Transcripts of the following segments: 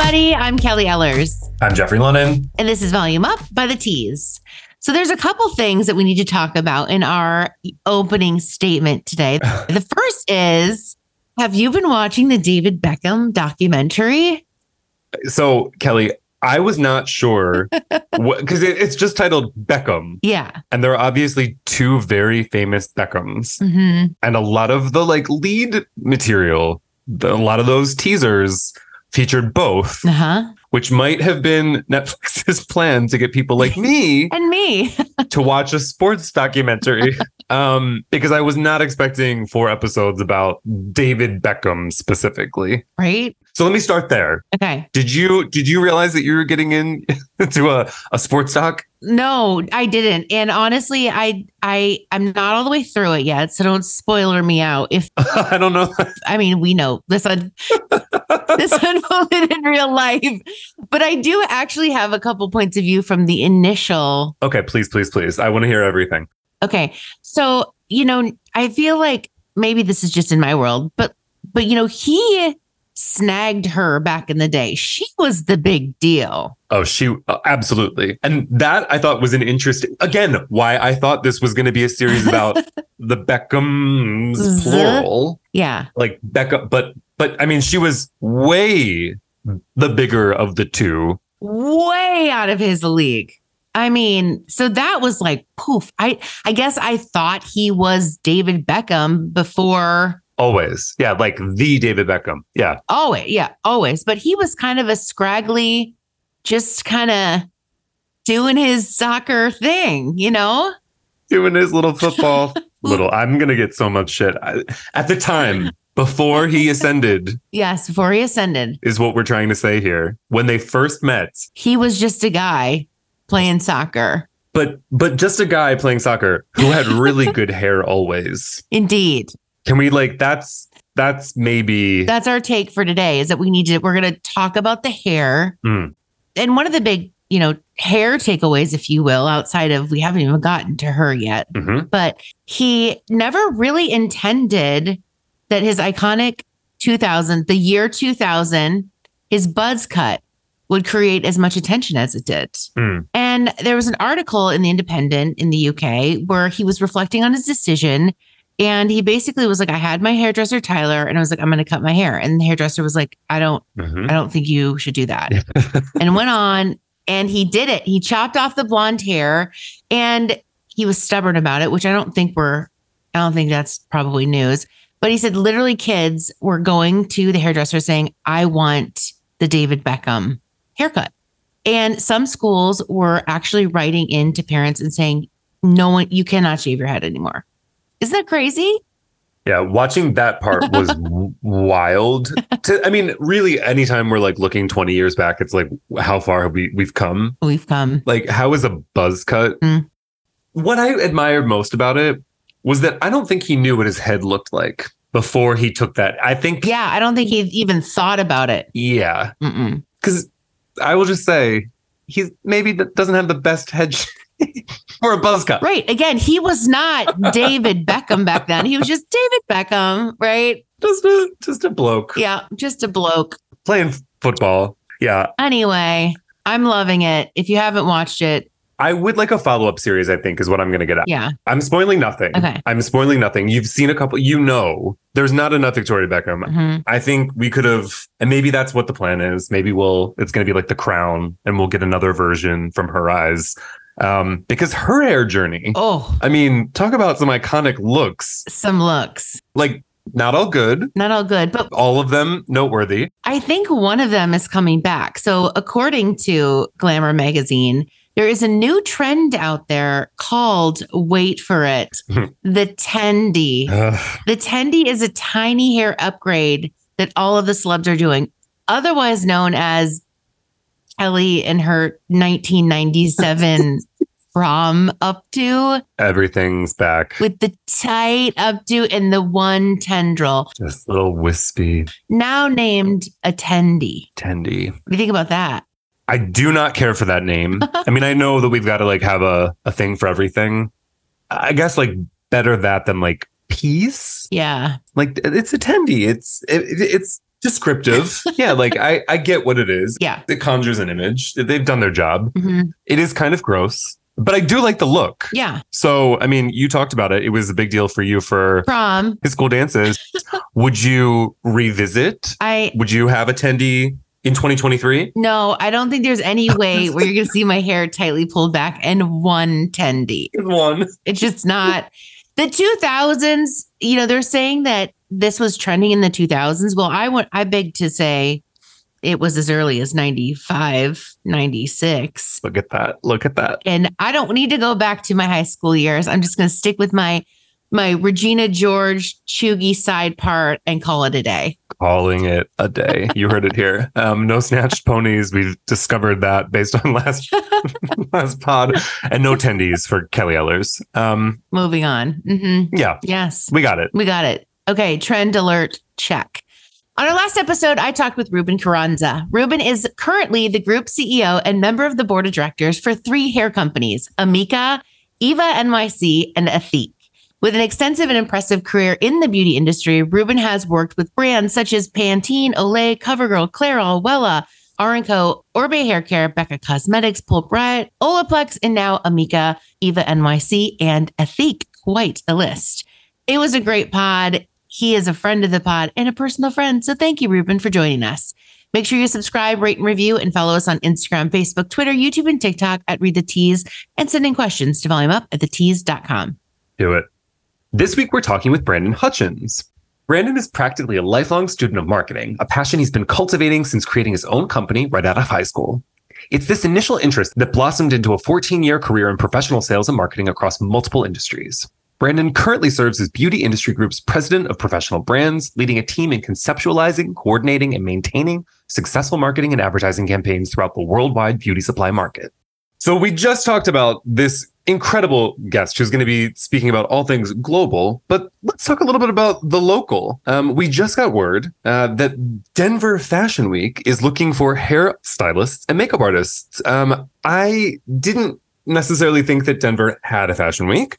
everybody. I'm Kelly Ellers, I'm Jeffrey Lennon. and this is Volume Up by the Tease. So, there's a couple things that we need to talk about in our opening statement today. the first is Have you been watching the David Beckham documentary? So, Kelly, I was not sure because it, it's just titled Beckham, Yeah. and there are obviously two very famous Beckhams, hmm and a lot of the like lead material, the, a lot of those teasers featured both, Uh huh. which might have been Netflix's plan to get people like me And me. to watch a sports documentary. Um, because I was not expecting four episodes about David Beckham specifically. right? So let me start there. Okay. Did you did you realize that you were getting in to a, a sports doc? No, I didn't. And honestly, I I I'm not all the way through it yet, so don't spoiler me out. If I don't know. I mean, we know this un- this unfolded in real life, but I do actually have a couple points of view from the initial. okay, please, please, please. I want to hear everything. Okay, so you know, I feel like maybe this is just in my world, but but you know, he snagged her back in the day. She was the big deal. Oh, she uh, absolutely. And that I thought was an interesting again, why I thought this was going to be a series about the Beckhams plural, Yeah, like Beckham, but but I mean, she was way the bigger of the two. way out of his league. I mean, so that was like poof. I I guess I thought he was David Beckham before Always. Yeah, like the David Beckham. Yeah. always, yeah, always. But he was kind of a scraggly, just kind of doing his soccer thing, you know? doing his little football little i'm gonna get so much shit I, at the time before he ascended Yes, before he ascended, is what we're trying to say here when they first met he was just a guy playing soccer. but but just a guy playing soccer who had really good hair always Indeed. Can we like that's that's maybe That's our take for today is that we need to we're going to talk about the hair. Mm. And one of the big, you know, hair takeaways if you will outside of we haven't even gotten to her yet, Mhm. but he never really intended that his iconic 2000, the year 2000, his buzz cut would create as much attention as it did. Mm. And there was an article in the Independent in the UK where he was reflecting on his decision. And he basically was like, I had my hairdresser, Tyler, and I was like, I'm going to cut my hair. And the hairdresser was like, I don't, Mhm. I don't think you should do that. and went on and he did it. He chopped off the blonde hair and he was stubborn about it, which I don't think we're, I don't think that's probably news. But he said literally kids were going to the hairdresser saying, I want the David Beckham haircut. And some schools were actually writing in to parents and saying, no one, you cannot shave your head anymore. Isn't that crazy? yeah watching that part was wild to, i mean really anytime we're like looking 20 years back it's like how far have we we've come We've come. like how is a buzz cut Mm. what i admired most about it was that i don't think he knew what his head looked like before he took that i think Yeah. I don't think he even thought about it. yeah because i will just say he's maybe doesn't have the best head shape for a buzz cut Right. Again, he was not David Beckham back then. He was just David Beckham, right? just a just a bloke Yeah, just a bloke. playing football yeah Anyway, I'm loving it. If you haven't watched it, i would like a follow-up series i think is what i'm gonna get at yeah. i'm spoiling nothing Okay. i'm spoiling nothing you've seen a couple you know there's not enough victoria beckham Mhm. I think we could have, and maybe that's what the plan is. Maybe we'll, it's going to be like the crown and we'll get another version from her eyes. Um, because her hair journey, Oh, I mean, talk about some iconic looks, some looks. like not all good, Not all good, but all of them noteworthy. I think one of them is coming back. So, according to Glamour magazine, there is a new trend out there called wait for it, the Tendy. Ugh. The Tendy is a tiny hair upgrade that all of the celebs are doing, otherwise known as Kelly in her 1997 from updo Everything's back. with the tight updo and the one tendril, Just little wispy, now named a Tendy. tendy. What do you think about that? I do not care for that name. I mean, I know that we've got to like have a, a thing for everything. I guess like better that than like peace. Yeah. Like it's a tendy. It's it, it's descriptive. yeah, like I, I get what it is. Yeah. It conjures an image. They've done their job. Mhm. It is kind of gross, but I do like the look. Yeah. So, I mean, you talked about it. It was a big deal for you for Prom. high school dances. Would you revisit? I Would you have attendee in 2023? no, I don't think there's any way where you're gonna see my hair tightly pulled back and one tendy. One. It's just not the 2000s. You know, they're saying that this was trending in the 2000s. Well, I want I beg to say it was as early as 95, 96. Look at that. Look at that. And I don't need to go back to my high school years. I'm just going to stick with my my Regina George chuggy side part and call it a day. Calling it a day. You heard it here. Um, no snatched ponies. We've discovered that based on last last pod, and no tendies for Kelly Ellers. Um, Moving on. hmm yeah, Yes. we got it. We got it. Okay, trend alert check. On our last episode, I talked with Ruben Carranza. Ruben is currently the group CEO and member of the board of directors for three hair companies, Amika, Eva NYC, and Ethique. With an extensive and impressive career in the beauty industry, Ruben has worked with brands such as Pantene, Olay, CoverGirl, Clairol, Wella, R&Co, Oribe Hair Care, Becca Cosmetics, Pulp Riot, Olaplex, and now Amika, Eva NYC, and Ethique. Quite a list. It was a great pod. He is a friend of the pod and a personal friend. So thank you, Ruben, for joining us. Make sure you subscribe, rate, and review, and follow us on Instagram, Facebook, Twitter, YouTube, and TikTok at Read the Tease, and send in questions to volume up at thetease.com. Do it. This week, we're talking with Brandon Hutchins. Brandon is practically a lifelong student of marketing, a passion he's been cultivating since creating his own company right out of high school. It's this initial interest that blossomed into a 14 year career in professional sales and marketing across multiple industries. Brandon currently serves as Beauty Industry Group's president of professional brands, leading a team in conceptualizing, coordinating, and maintaining successful marketing and advertising campaigns throughout the worldwide beauty supply market. So we just talked about this incredible guest who's going to be speaking about all things global, but let's talk a little bit about the local. Um, we just got word uh, that Denver Fashion Week is looking for hair stylists and makeup artists. Um, I didn't necessarily think that Denver had a fashion week,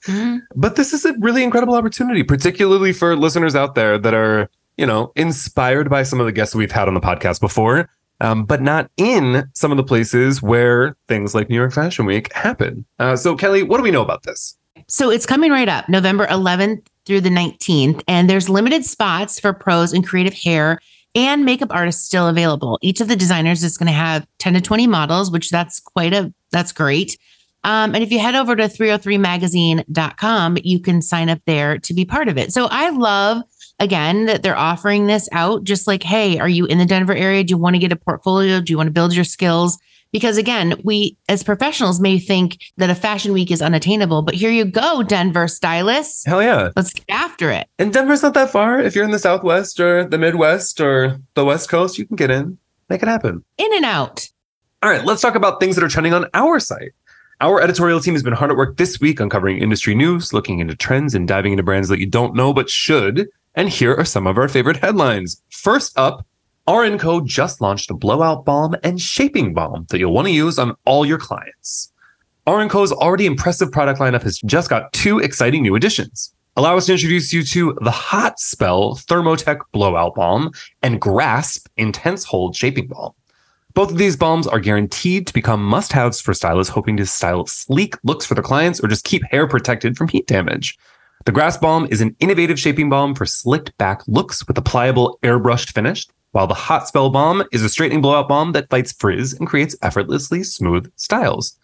but this is a really incredible opportunity, particularly for listeners out there that are, you know, inspired by some of the guests we've had on the podcast before um, but not in some of the places where things like New York Fashion Week happen. Uh, so, Kelly, what do we know about this? So it's coming right up, November 11th through the 19th, and there's limited spots for pros and creative hair and makeup artists still available. Each of the designers is going to have 10 to 20 models, which that's quite a that's great. Um, and if you head over to 303magazine.com, you can sign up there to be part of it. So I love again that they're offering this out just like hey are you in the denver area do you want to get a portfolio do you want to build your skills because again we as professionals may think that a fashion week is unattainable but here you go denver stylists Hell yeah. let's get after it And Denver's not that far. If you're in the Southwest or the Midwest or the West Coast, you can get in, make it happen. in and out All right, let's talk about things that are trending on our site. Our editorial team has been hard at work this week uncovering industry news, looking into trends, and diving into brands that you don't know but should. And here are some of our favorite headlines. First up, R&Co just launched a blowout balm and shaping balm that you'll want to use on all your clients. R&Co's already impressive product lineup has just got two exciting new additions. Allow us to introduce you to the Hot Spell Thermotech Blowout Balm and Grasp Intense Hold Shaping Balm. Both of these balms are guaranteed to become must haves for stylists hoping to style sleek looks for their clients or just keep hair protected from heat damage. The Grasp Balm is an innovative shaping balm for slicked back looks with a pliable airbrushed finish, while the Hot Spell Balm is a straightening blowout balm that fights frizz and creates effortlessly smooth styles.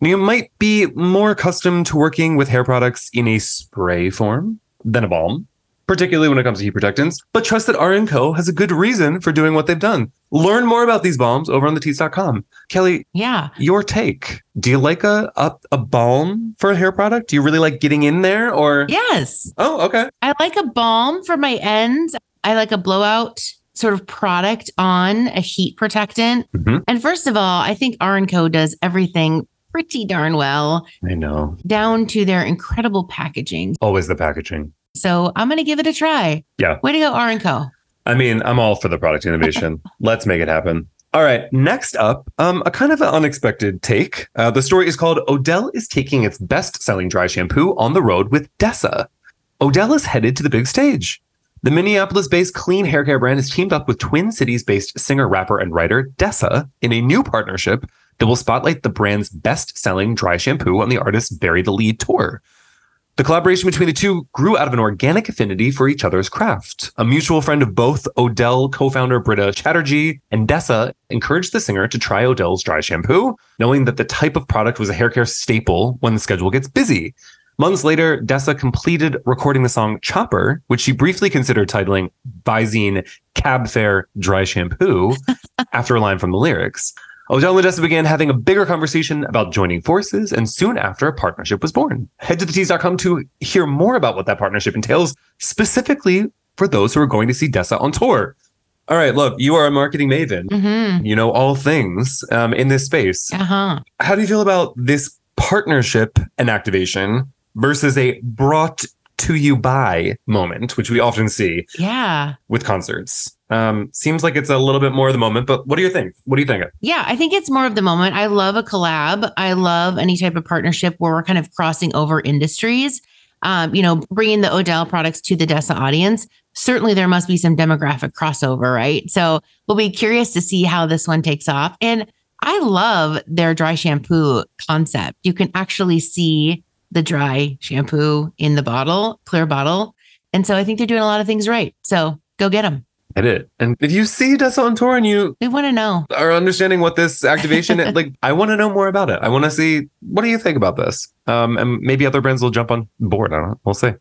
Now, you might be more accustomed to working with hair products in a spray form than a balm, particularly when it comes to heat protectants, but trust that R&Co has a good reason for doing what they've done. Learn more about these balms over on thetease.com. Kelly, yeah your take. Do you like a, a a balm for a hair product? Do you really like getting in there or yes Oh, okay. i like a balm for my ends i like a blowout sort of product on a heat protectant Mhm. and first of all i think r&co does everything pretty darn well I know. down to their incredible packaging Always the packaging. So I'm going to give it a try. Yeah. Way to go, R and Co. I mean, I'm all for the product innovation. Let's make it happen. All right. Next up, um, a kind of an unexpected take. Uh, the story is called Odele is taking its best selling dry shampoo on the road with Dessa. Odele is headed to the big stage. The Minneapolis based clean hair care brand has teamed up with Twin Cities based singer, rapper, and writer Dessa in a new partnership that will spotlight the brand's best selling dry shampoo on the artist's Bury the Lead tour. The collaboration between the two grew out of an organic affinity for each other's craft. A mutual friend of both, Odele co founder Britta Chatterjee and Dessa, encouraged the singer to try Odele's dry shampoo, knowing that the type of product was a hair care staple when the schedule gets busy. Months later, Dessa completed recording the song Chopper, which she briefly considered titling Visine Cab Fare Dry Shampoo after a line from the lyrics. Odele and Dessa began having a bigger conversation about joining forces, and soon after, a partnership was born. Head to thetease.com to hear more about what that partnership entails, specifically for those who are going to see Dessa on tour. All right, look, you are a marketing maven. Mm-hmm. You know all things um, in this space. Uh huh. How do you feel about this partnership and activation versus a brought to you by moment, which we often see Yeah. with concerts? Um, seems like it's a little bit more of the moment, but what do you think? What do you think? Yeah, I think it's more of the moment. I love a collab. I love any type of partnership where we're kind of crossing over industries. Um, you know, bringing the Odele products to the Dessa audience. Certainly, there must be some demographic crossover, right? So we'll be curious to see how this one takes off. And I love their dry shampoo concept. You can actually see the dry shampoo in the bottle, clear bottle. And so I think they're doing a lot of things right. So go get them. I did. And if you see Dessa on tour and you We want to know. are understanding what this activation like I want to know more about it. I want to see what do you think about this? Um and maybe other brands will jump on board. I don't know. We'll see.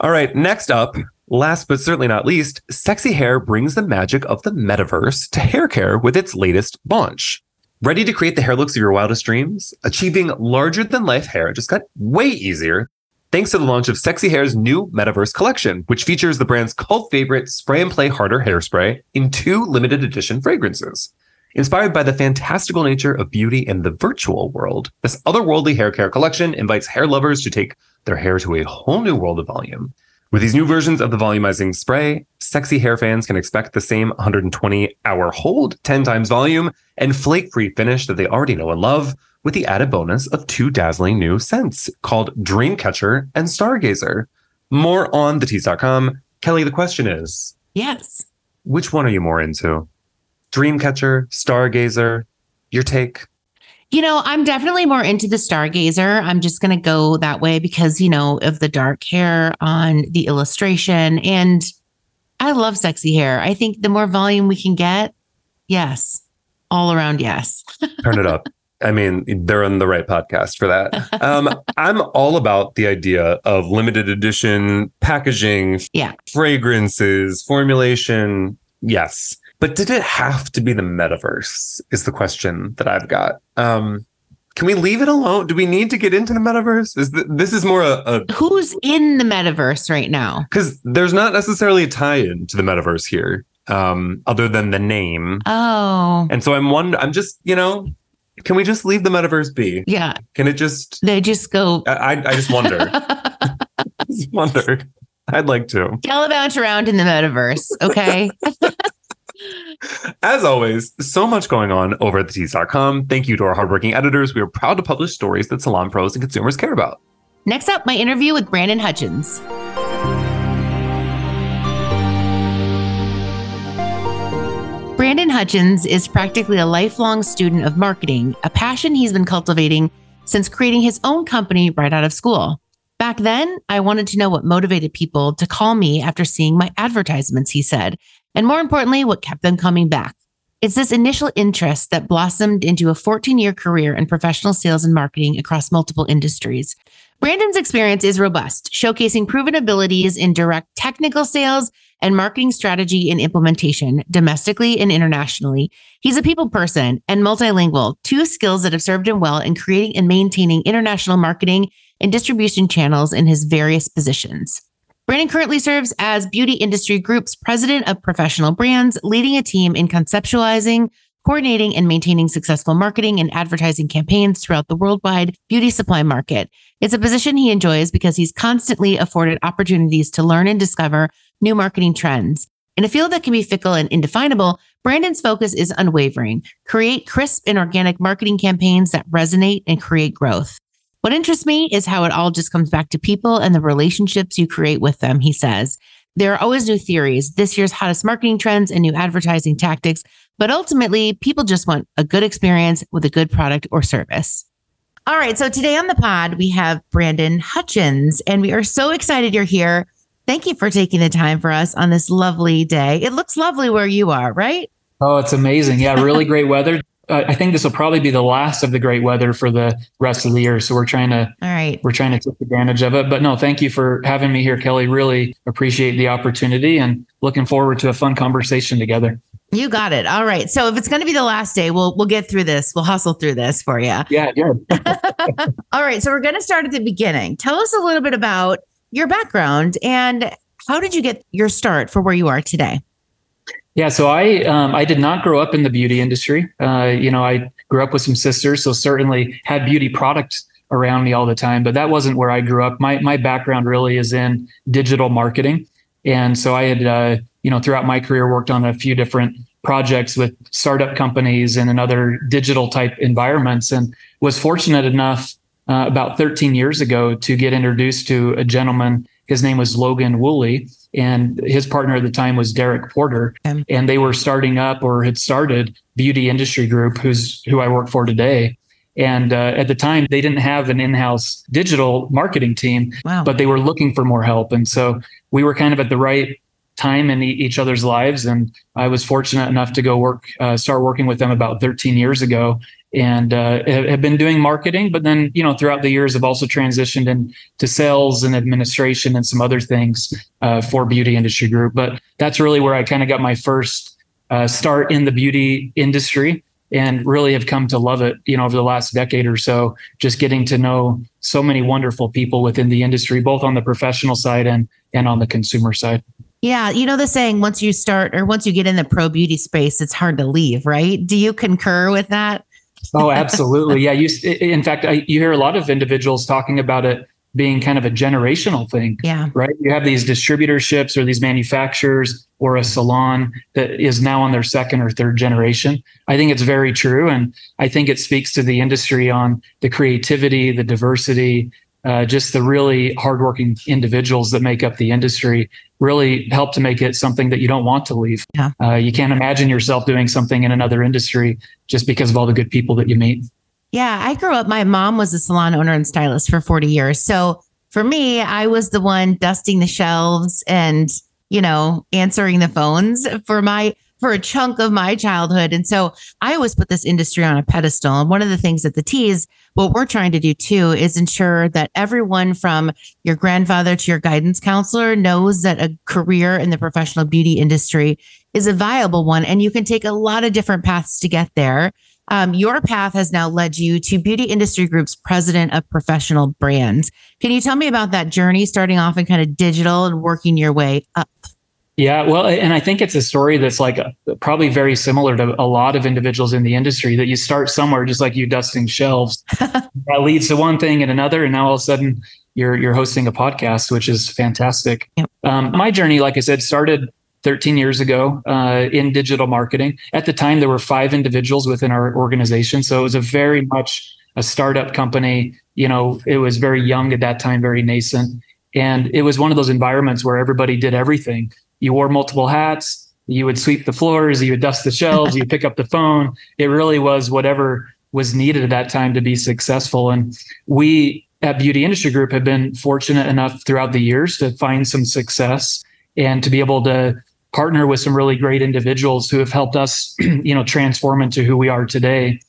All right, next up, last but certainly not least, Sexy Hair brings the magic of the metaverse to hair care with its latest launch. Ready to create the hair looks of your wildest dreams? Achieving larger than life hair just got way easier thanks to the launch of Sexy Hair's new Metaverse collection, which features the brand's cult favorite Spray and Play Harder hairspray in two limited edition fragrances. Inspired by the fantastical nature of beauty in the virtual world, this otherworldly hair care collection invites hair lovers to take their hair to a whole new world of volume. With these new versions of the volumizing spray, sexy hair fans can expect the same 120 hour hold, 10 times volume, and flake free finish that they already know and love, with the added bonus of two dazzling new scents called Dreamcatcher and Stargazer. More on thetease.com. Kelly, the question is Yes. which one are you more into? Dreamcatcher, Stargazer, your take? You know, I'm definitely more into the stargazer. I'm just going to go that way because, you know, of the dark hair on the illustration. And I love sexy hair. I think the more volume we can get, yes, all around, yes. Turn it up. I mean, they're on the right podcast for that. Um, I'm all about the idea of limited edition packaging, Yeah. fragrances, formulation. Yes. But did it have to be the metaverse? Is the question that I've got. Um, can we leave it alone? Do we need to get into the metaverse? Is th- this is more a, a Who's in the metaverse right now? because there's not necessarily a tie-in to the metaverse here, um, other than the name. Oh, And so I'm one. I'm just you know, can we just leave the metaverse be? yeah. Can it just? They just go I I just wonder. just wonder. I'd like to. gallivant around in the metaverse. Okay. As always, so much going on over at thetease.com. Thank you to our hardworking editors. We are proud to publish stories that salon pros and consumers care about. Next up, my interview with Brandon Hutchins. Brandon Hutchins is practically a lifelong student of marketing, a passion he's been cultivating since creating his own company right out of school. Back then, I wanted to know what motivated people to call me after seeing my advertisements, he said, and more importantly, what kept them coming back. It's this initial interest that blossomed into a 14 year career in professional sales and marketing across multiple industries. Brandon's experience is robust, showcasing proven abilities in direct technical sales and marketing strategy and implementation domestically and internationally. He's a people person and multilingual, two skills that have served him well in creating and maintaining international marketing and distribution channels in his various positions. Brandon currently serves as Beauty Industry Group's president of professional brands, leading a team in conceptualizing, coordinating, and maintaining successful marketing and advertising campaigns throughout the worldwide beauty supply market. It's a position he enjoys because he's constantly afforded opportunities to learn and discover new marketing trends. In a field that can be fickle and indefinable, Brandon's focus is unwavering. Create crisp and organic marketing campaigns that resonate and create growth. What interests me is how it all just comes back to people and the relationships you create with them, he says. there are always new theories, this year's hottest marketing trends and new advertising tactics. But ultimately, people just want a good experience with a good product or service. All right. So today on the pod, we have Brandon Hutchins, and we are so excited you're here. Thank you for taking the time for us on this lovely day. It looks lovely where you are, right? Oh, it's amazing. Yeah, really great weather. Uh, I think this will probably be the last of the great weather for the rest of the year. So we're trying to, all right, we're trying to take advantage of it. But no, thank you for having me here, Kelly. Really appreciate the opportunity and looking forward to a fun conversation together. You got it. All right. So if it's going to be the last day, we'll we'll get through this. We'll hustle through this for you. Yeah, good. All right. So we're going to start at the beginning. Tell us a little bit about your background and how did you get your start for where you are today? Yeah, so I um, I did not grow up in the beauty industry. Uh, you know, I grew up with some sisters, so certainly had beauty products around me all the time. But that wasn't where I grew up. My my background really is in digital marketing, and so I had uh, you know throughout my career worked on a few different projects with startup companies and in other digital type environments, and was fortunate enough uh, about 13 years ago to get introduced to a gentleman. His name was Logan Woolley and his partner at the time was Derek Porter, okay. and they were starting up or had started Beauty Industry Group, who's who I work for today. And uh, at the time, they didn't have an in-house digital marketing team, wow. but they were looking for more help. And so we were kind of at the right time in each other's lives. And I was fortunate enough to go work, uh, start working with them about 13 years ago and uh, have been doing marketing. But then, you know, throughout the years, have also transitioned into sales and administration and some other things uh, for Beauty Industry Group. But that's really where I kind of got my first uh, start in the beauty industry and really have come to love it, you know, over the last decade or so, just getting to know so many wonderful people within the industry, both on the professional side and and on the consumer side. Yeah, you know the saying once you start or once you get in the pro beauty space, it's hard to leave, right? Do you concur with that? Oh, absolutely. Yeah. You, in fact, I, you hear a lot of individuals talking about it being kind of a generational thing. Yeah. Right. You have these distributorships or these manufacturers or a salon that is now on their second or third generation. I think it's very true. And I think it speaks to the industry on the creativity, the diversity, uh, just the really hardworking individuals that make up the industry really help to make it something that you don't want to leave. Yeah. Uh, you can't imagine yourself doing something in another industry just because of all the good people that you meet. Yeah, I grew up, my mom was a salon owner and stylist for 40 years. So for me, I was the one dusting the shelves and, you know, answering the phones for my for a chunk of my childhood. And so I always put this industry on a pedestal. And one of the things that the Tease, what we're trying to do too, is ensure that everyone from your grandfather to your guidance counselor knows that a career in the professional beauty industry is a viable one. And you can take a lot of different paths to get there. Um, your path has now led you to Beauty Industry Group's president of professional brands. Can you tell me about that journey, starting off in kind of digital and working your way up? Yeah, well, and I think it's a story that's like a, probably very similar to a lot of individuals in the industry that you start somewhere, just like you dusting shelves. that leads to one thing and another, and now all of a sudden you're you're hosting a podcast, which is fantastic. Yep. Um, my journey, like I said, started 13 years ago uh, in digital marketing. At the time, there were five individuals within our organization, so it was a very much a startup company. You know, it was very young at that time, very nascent. And it was one of those environments where everybody did everything you wore multiple hats. You would sweep the floors, you would dust the shelves, you pick up the phone. It really was whatever was needed at that time to be successful. And we at Beauty Industry Group have been fortunate enough throughout the years to find some success and to be able to partner with some really great individuals who have helped us, you know, transform into who we are today.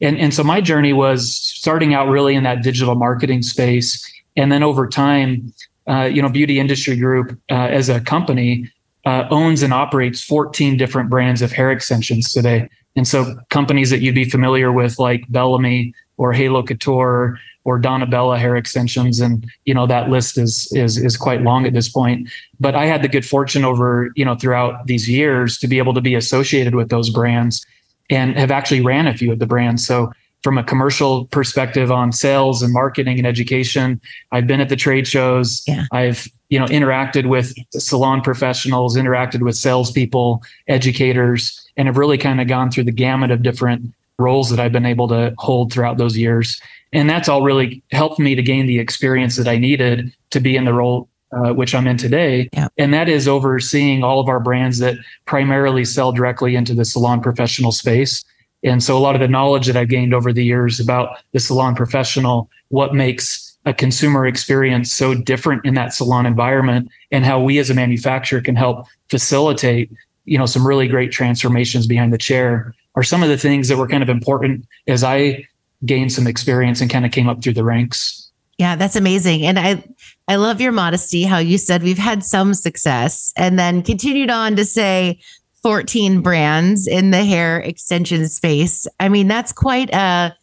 And, and so my journey was starting out really in that digital marketing space. And then over time, uh, you know, Beauty Industry Group uh, as a company uh, owns and operates 14 different brands of hair extensions today. And so companies that you'd be familiar with, like Bellami or Halo Couture or Donna Bella hair extensions, and you know that list is is is quite long at this point. But I had the good fortune over you know throughout these years to be able to be associated with those brands, and have actually ran a few of the brands. So from a commercial perspective on sales and marketing and education. I've been at the trade shows. Yeah. I've you know interacted with salon professionals, interacted with salespeople, educators, and have really kind of gone through the gamut of different roles that I've been able to hold throughout those years. And that's all really helped me to gain the experience that I needed to be in the role uh, which I'm in today. Yeah. And that is overseeing all of our brands that primarily sell directly into the salon professional space. And so a lot of the knowledge that I've gained over the years about the salon professional, what makes a consumer experience so different in that salon environment and how we as a manufacturer can help facilitate, you know, some really great transformations behind the chair are some of the things that were kind of important as I gained some experience and kind of came up through the ranks. Yeah, that's amazing. And I I love your modesty, how you said we've had some success and then continued on to say 14 brands in the hair extension space. I mean, that's quite a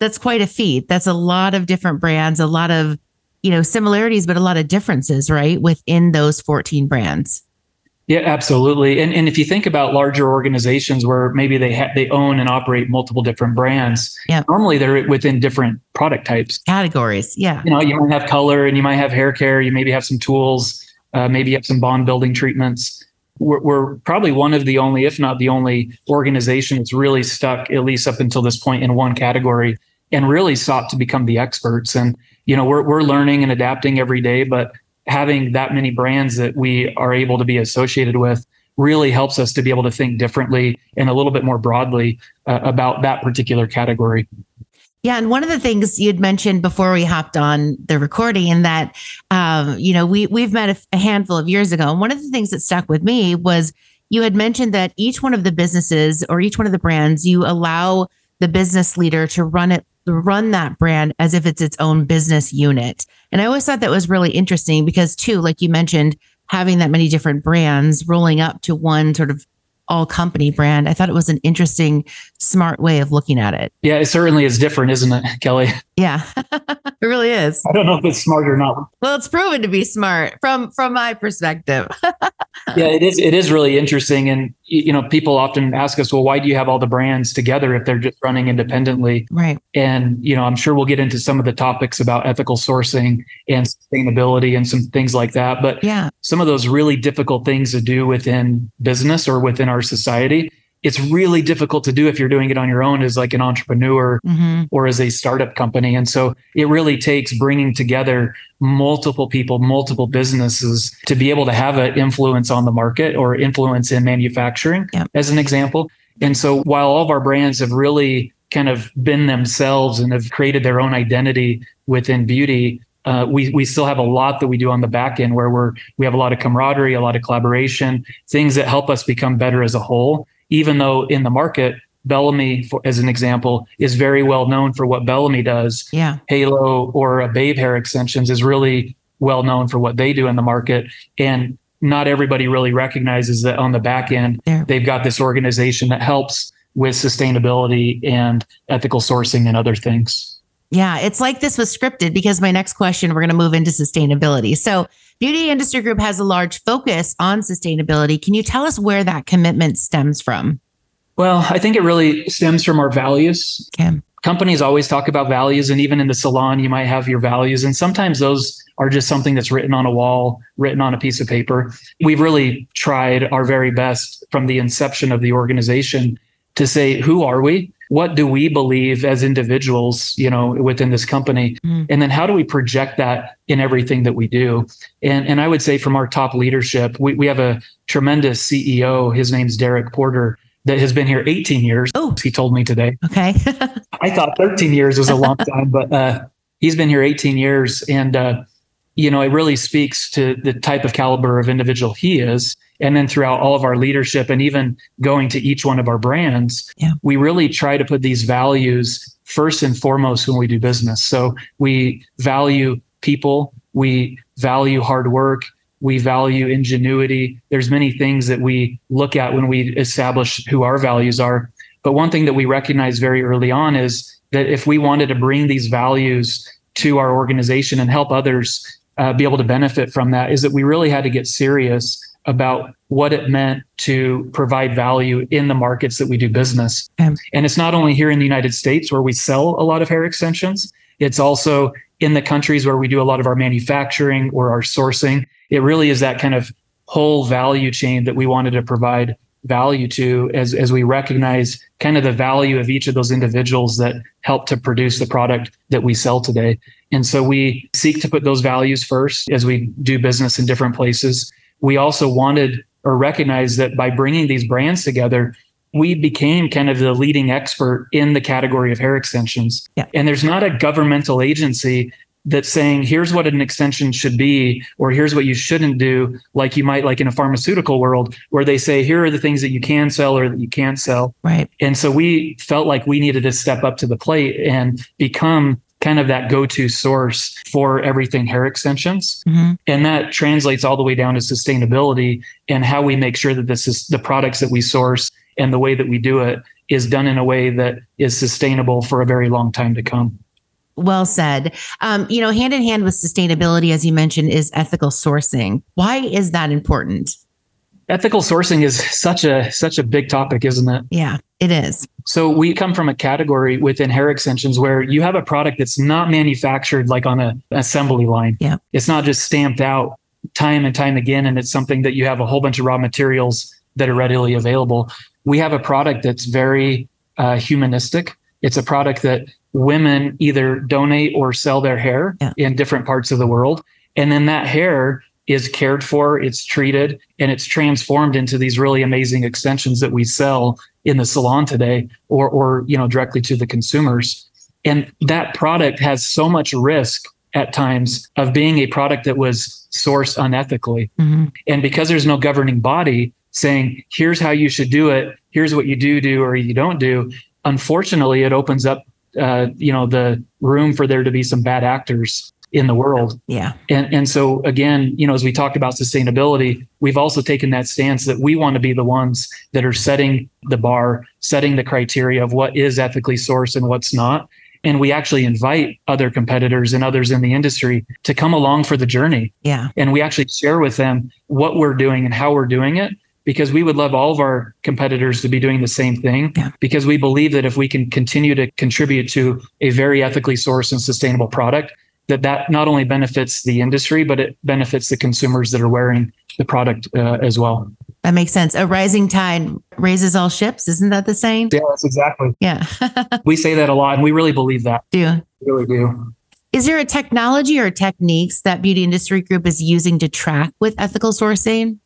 that's quite a feat. That's a lot of different brands, a lot of, you know, similarities but a lot of differences, right, within those 14 brands. Yeah, absolutely. And and if you think about larger organizations where maybe they ha- they own and operate multiple different brands, Yeah. normally they're within different product types. Categories. Yeah. You know, you might have color and you might have hair care. You maybe have some tools. Uh, maybe you have some bond building treatments. We're, we're probably one of the only, if not the only, organization that's really stuck at least up until this point in one category and really sought to become the experts. And you know, we're we're learning and adapting every day, but having that many brands that we are able to be associated with really helps us to be able to think differently and a little bit more broadly uh, about that particular category. Yeah, and one of the things you'd mentioned before we hopped on the recording, and that um, you know we we've met a, a handful of years ago, and one of the things that stuck with me was you had mentioned that each one of the businesses or each one of the brands you allow the business leader to run it run that brand as if it's its own business unit, and I always thought that was really interesting because too, like you mentioned, having that many different brands rolling up to one sort of all company brand, I thought it was an interesting, smart way of looking at it. Yeah, it certainly is different, isn't it, Kelly? Yeah, it really is. I don't know if it's smart or not. Well, it's proven to be smart from from my perspective. yeah, it is. It is really interesting, and you know, people often ask us, "Well, why do you have all the brands together if they're just running independently?" right. And you know, I'm sure we'll get into some of the topics about ethical sourcing and sustainability and some things like that. But Yeah. some of those really difficult things to do within business or within our society, it's really difficult to do if you're doing it on your own as like an entrepreneur hmm or as a startup company. And so it really takes bringing together multiple people, multiple businesses to be able to have an influence on the market or influence in manufacturing, Yep. as an example. And so while all of our brands have really kind of been themselves and have created their own identity within beauty, uh, we we still have a lot that we do on the back end where we're we have a lot of camaraderie, a lot of collaboration, things that help us become better as a whole. Even though in the market, Bellami, for, as an example, is very well known for what Bellami does. Yeah. Halo or a Babe Hair Extensions is really well known for what they do in the market, and not everybody really recognizes that on the back end they've got this organization that helps with sustainability and ethical sourcing and other things. Yeah. It's like this was scripted because my next question, we're going to move into sustainability. So, Beauty Industry Group has a large focus on sustainability. Can you tell us where that commitment stems from? Well, I think it really stems from our values. Okay. companies always talk about values and even in the salon you might have your values and sometimes those are just something that's written on a wall written on a piece of paper we've really tried our very best from the inception of the organization to say who are we what do we believe as individuals you know within this company Mm. and then how do we project that in everything that we do and and i would say from our top leadership we, we have a tremendous ceo his name's derek porter that has been here 18 years Oh. he told me today Okay. I thought 13 years was a long time, but uh, he's been here 18 years. And, uh, you know, it really speaks to the type of caliber of individual he is. And then throughout all of our leadership and even going to each one of our brands, Yeah. we really try to put these values first and foremost when we do business. So we value people, we value hard work, we value ingenuity. There's many things that we look at when we establish who our values are. But one thing that we recognize very early on is that if we wanted to bring these values to our organization and help others uh, be able to benefit from that, is that we really had to get serious about what it meant to provide value in the markets that we do business. And it's not only here in the United States where we sell a lot of hair extensions, it's also in the countries where we do a lot of our manufacturing or our sourcing. It really is that kind of whole value chain that we wanted to provide value to as, as we recognize kind of the value of each of those individuals that help to produce the product that we sell today. And so we seek to put those values first as we do business in different places. We also wanted or recognized that by bringing these brands together, we became kind of the leading expert in the category of hair extensions. Yeah. And there's not a governmental agency that's saying here's what an extension should be or here's what you shouldn't do like you might like in a pharmaceutical world where they say here are the things that you can sell or that you can't sell Right. and so we felt like we needed to step up to the plate and become kind of that go-to source for everything hair extensions Mhm. and that translates all the way down to sustainability and how we make sure that this is the products that we source and the way that we do it is done in a way that is sustainable for a very long time to come Well said. Um, you know, hand in hand with sustainability, as you mentioned, is ethical sourcing. Why is that important? ethical sourcing is such a such a big topic isn't it Yeah, it is. So we come from a category within hair extensions where you have a product that's not manufactured like on a assembly line. Yeah. It's not just stamped out time and time again and it's something that you have a whole bunch of raw materials that are readily available. We have a product that's very uh, humanistic. It's a product that women either donate or sell their hair Yeah. in different parts of the world. And then that hair is cared for, it's treated, and it's transformed into these really amazing extensions that we sell in the salon today or or you know directly to the consumers. And that product has so much risk at times of being a product that was sourced unethically. Mhm. and because there's no governing body saying here's how you should do it. Here's what you do do or you don't do unfortunately it opens up uh, you know the room for there to be some bad actors in the world Yeah. and and so again, you know, as we talked about sustainability, we've also taken that stance that we want to be the ones that are setting the bar, setting the criteria of what is ethically sourced and what's not. And we actually invite other competitors and others in the industry to come along for the journey. Yeah. And we actually share with them what we're doing and how we're doing it because we would love all of our competitors to be doing the same thing Yeah. because we believe that if we can continue to contribute to a very ethically sourced and sustainable product that that not only benefits the industry but it benefits the consumers that are wearing the product uh, as well That makes sense. A rising tide raises all ships. Isn't that the saying? yeah that's exactly Yeah. we say that a lot and we really believe that Do. we really do Is there a technology or techniques that Beauty Industry Group is using to track with ethical sourcing?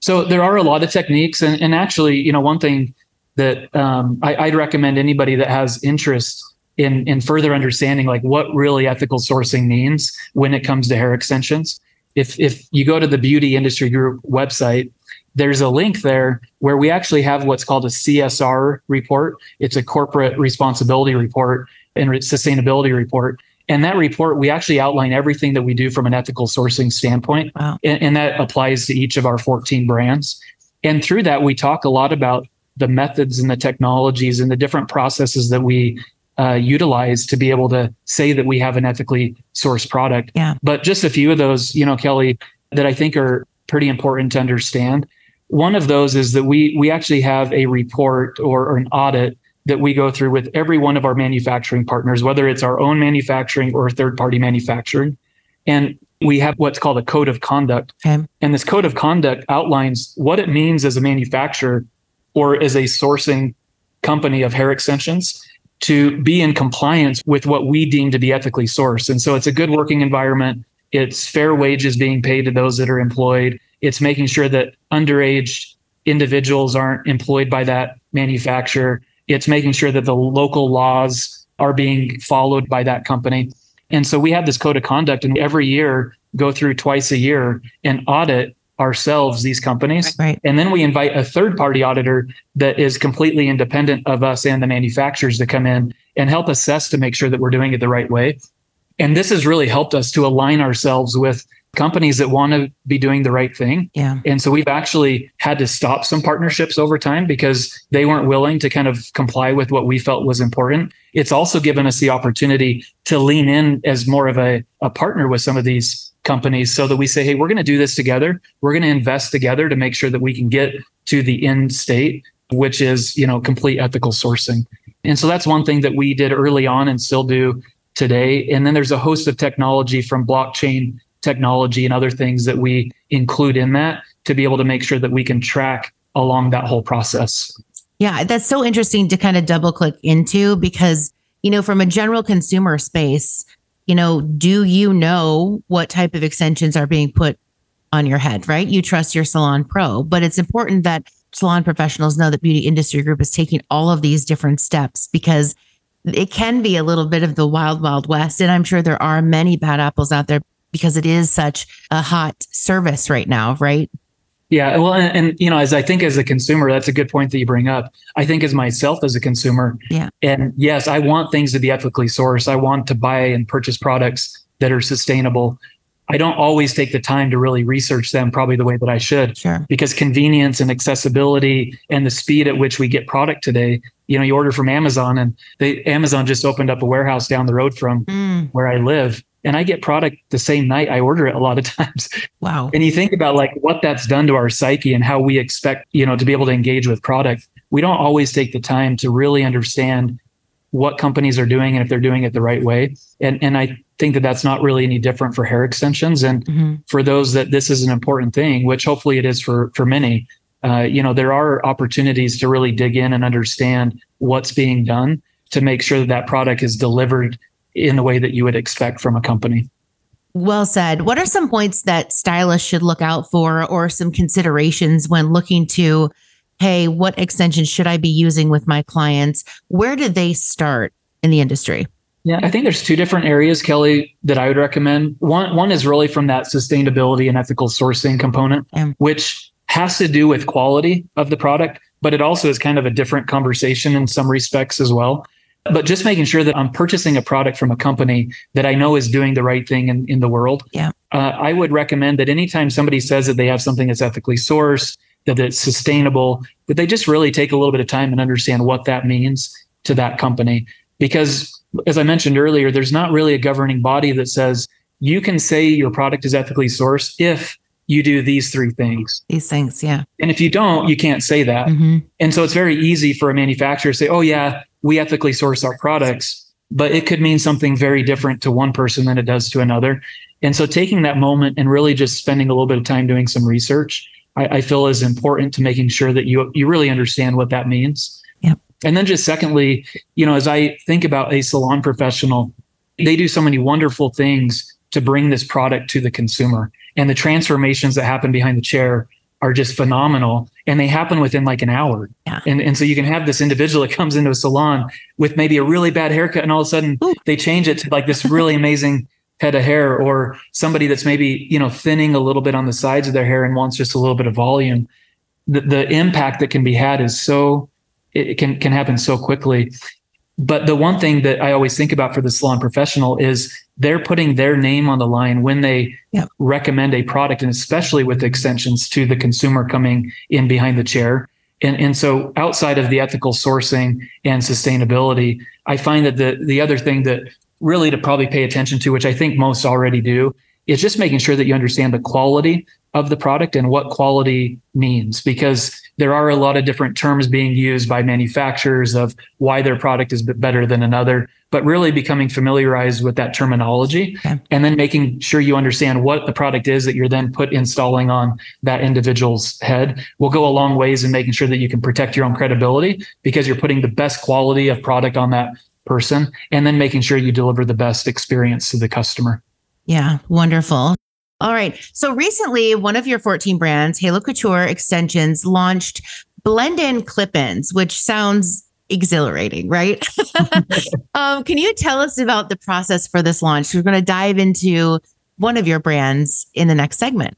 So there are a lot of techniques, and, and actually, you know, one thing that um, I, I'd recommend anybody that has interest in in further understanding like what really ethical sourcing means when it comes to hair extensions. If if you go to the Beauty Industry Group website, there's a link there where we actually have what's called a CSR report. It's a corporate responsibility report and re- sustainability report. And that report, we actually outline everything that we do from an ethical sourcing standpoint Wow. and, and that applies to each of our 14 brands. And through that, we talk a lot about the methods and the technologies and the different processes that we uh, utilize to be able to say that we have an ethically sourced product. Yeah. But just a few of those, you know, Kelly, that I think are pretty important to understand. One of those is that we we actually have a report or, or an audit that we go through with every one of our manufacturing partners, whether it's our own manufacturing or third party manufacturing. And we have what's called a code of conduct. Okay. And this code of conduct outlines what it means as a manufacturer or as a sourcing company of hair extensions to be in compliance with what we deem to be ethically sourced. And so it's a good working environment. It's fair wages being paid to those that are employed. It's making sure that underage individuals aren't employed by that manufacturer. It's making sure that the local laws are being followed by that company. And so we have this code of conduct and every year go through twice a year and audit ourselves these companies. Right. And then we invite a third party auditor that is completely independent of us and the manufacturers to come in and help assess to make sure that we're doing it the right way. And this has really helped us to align ourselves with companies that want to be doing the right thing. Yeah. And so we've actually had to stop some partnerships over time because they weren't willing to kind of comply with what we felt was important. It's also given us the opportunity to lean in as more of a, a partner with some of these companies so that we say, hey, we're going to do this together. We're going to invest together to make sure that we can get to the end state, which is, you know, complete ethical sourcing. And so that's one thing that we did early on and still do today. And then there's a host of technology from blockchain technology and other things that we include in that to be able to make sure that we can track along that whole process. Yeah, that's so interesting to kind of double click into because, you know, from a general consumer space, you know, do you know what type of extensions are being put on your head, right? You trust your salon pro, but it's important that salon professionals know that beauty industry group is taking all of these different steps because it can be a little bit of the wild wild west and i'm sure there are many bad apples out there because it is such a hot service right now right yeah well and, and, you know as i think as a consumer that's a good point that you bring up i think as myself as a consumer yeah and yes i want things to be ethically sourced i want to buy and purchase products that are sustainable I don't always take the time to really research them probably the way that I should. Sure. Because convenience and accessibility and the speed at which we get product today, you know, you order from Amazon and they Amazon just opened up a warehouse down the road from mm. where I live and I get product the same night I order it a lot of times. Wow. And you think about like what that's done to our psyche and how we expect, you know, to be able to engage with product. We don't always take the time to really understand what companies are doing and if they're doing it the right way. And and I think that that's not really any different for hair extensions. And mm-hmm. for those that this is an important thing, which hopefully it is for for many, uh, you know, there are opportunities to really dig in and understand what's being done to make sure that that product is delivered in the way that you would expect from a company. Well said. What are some points that stylists should look out for or some considerations when looking to hey, what extensions should I be using with my clients? Where did they start in the industry? Yeah, I think there's two different areas, Kelly, that I would recommend. One one is really from that sustainability and ethical sourcing component, yeah. which has to do with quality of the product, but it also is kind of a different conversation in some respects as well. But just making sure that I'm purchasing a product from a company that I know is doing the right thing in, in the world. Yeah. Uh, I would recommend that anytime somebody says that they have something that's ethically sourced, that it's sustainable, that they just really take a little bit of time and understand what that means to that company. Because as I mentioned earlier, there's not really a governing body that says you can say your product is ethically sourced if you do these three things. These things, yeah. And if you don't, you can't say that. Mm-hmm. And so it's very easy for a manufacturer to say, oh, yeah, we ethically source our products, but it could mean something very different to one person than it does to another. And so taking that moment and really just spending a little bit of time doing some research I, I feel is important to making sure that you you really understand what that means. Yep. And then just secondly, you know, as I think about a salon professional, they do so many wonderful things to bring this product to the consumer. And the transformations that happen behind the chair are just phenomenal and they happen within like an hour. Yeah. And, and so you can have this individual that comes into a salon with maybe a really bad haircut and all of a sudden Ooh. they change it to like this really amazing head of hair or somebody that's maybe you know thinning a little bit on the sides of their hair and wants just a little bit of volume the, the impact that can be had is so it can can happen so quickly but the one thing that i always think about for the salon professional is they're putting their name on the line when they yep. recommend a product and especially with extensions to the consumer coming in behind the chair and, and so outside of the ethical sourcing and sustainability i find that the the other thing that really to probably pay attention to, which I think most already do, is just making sure that you understand the quality of the product and what quality means because there are a lot of different terms being used by manufacturers of why their product is better than another but really becoming familiarized with that terminology okay. and then making sure you understand what the product is that you're then put installing on that individual's head will go a long ways in making sure that you can protect your own credibility because you're putting the best quality of product on that person and then making sure you deliver the best experience to the customer. Yeah, wonderful. All right. So recently, one of your 14 brands, Halo Couture Extensions, launched blend in clip ins, which sounds exhilarating, right? um, can you tell us about the process for this launch? We're going to dive into one of your brands in the next segment.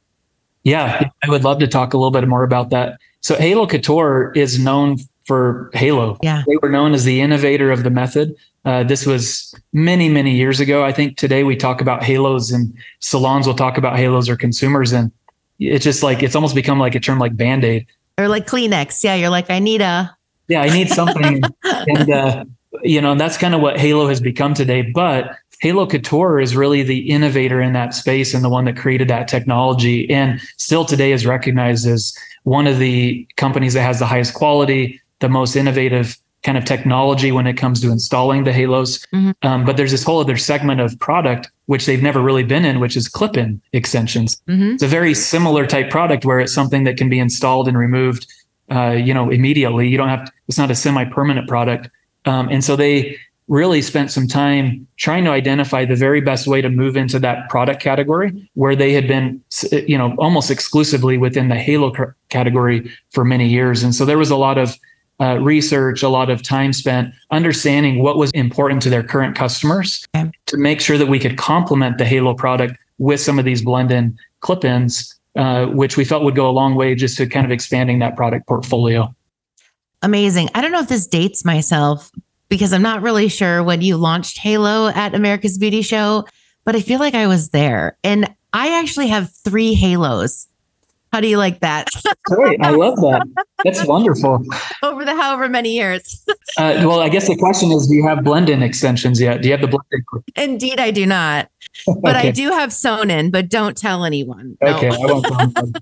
Yeah, I would love to talk a little bit more about that. So, Halo Couture is known for Halo. Yeah. They were known as the innovator of the method. Uh, this was many, many years ago. I think today we talk about halos and salons will talk about halos or consumers. And it's just like, it's almost become like a term like band aid or like Kleenex. Yeah. You're like, I need a. Yeah, I need something. and, uh, you know, and that's kind of what Halo has become today. But Halo Couture is really the innovator in that space and the one that created that technology. And still today is recognized as one of the companies that has the highest quality, the most innovative kind of technology when it comes to installing the halos. Mm-hmm. Um, but there's this whole other segment of product which they've never really been in, which is clip-in extensions. Mm-hmm. It's a very similar type product where it's something that can be installed and removed uh, you know, immediately. You don't have, to, it's not a semi permanent product. Um, and so they really spent some time trying to identify the very best way to move into that product category where they had been, you know, almost exclusively within the Halo category for many years. And so there was a lot of uh, research, a lot of time spent understanding what was important to their current customers okay. to make sure that we could complement the Halo product with some of these blend in clip ins, uh, which we felt would go a long way just to kind of expanding that product portfolio. Amazing. I don't know if this dates myself because I'm not really sure when you launched Halo at America's Beauty Show, but I feel like I was there. And I actually have three Halos how do you like that? Great. I love that. That's wonderful. Over the however many years. uh, well, I guess the question is do you have blend in extensions yet? Do you have the blend in? Indeed, I do not. But okay. I do have sewn in, but don't tell anyone. No. Okay. I won't tell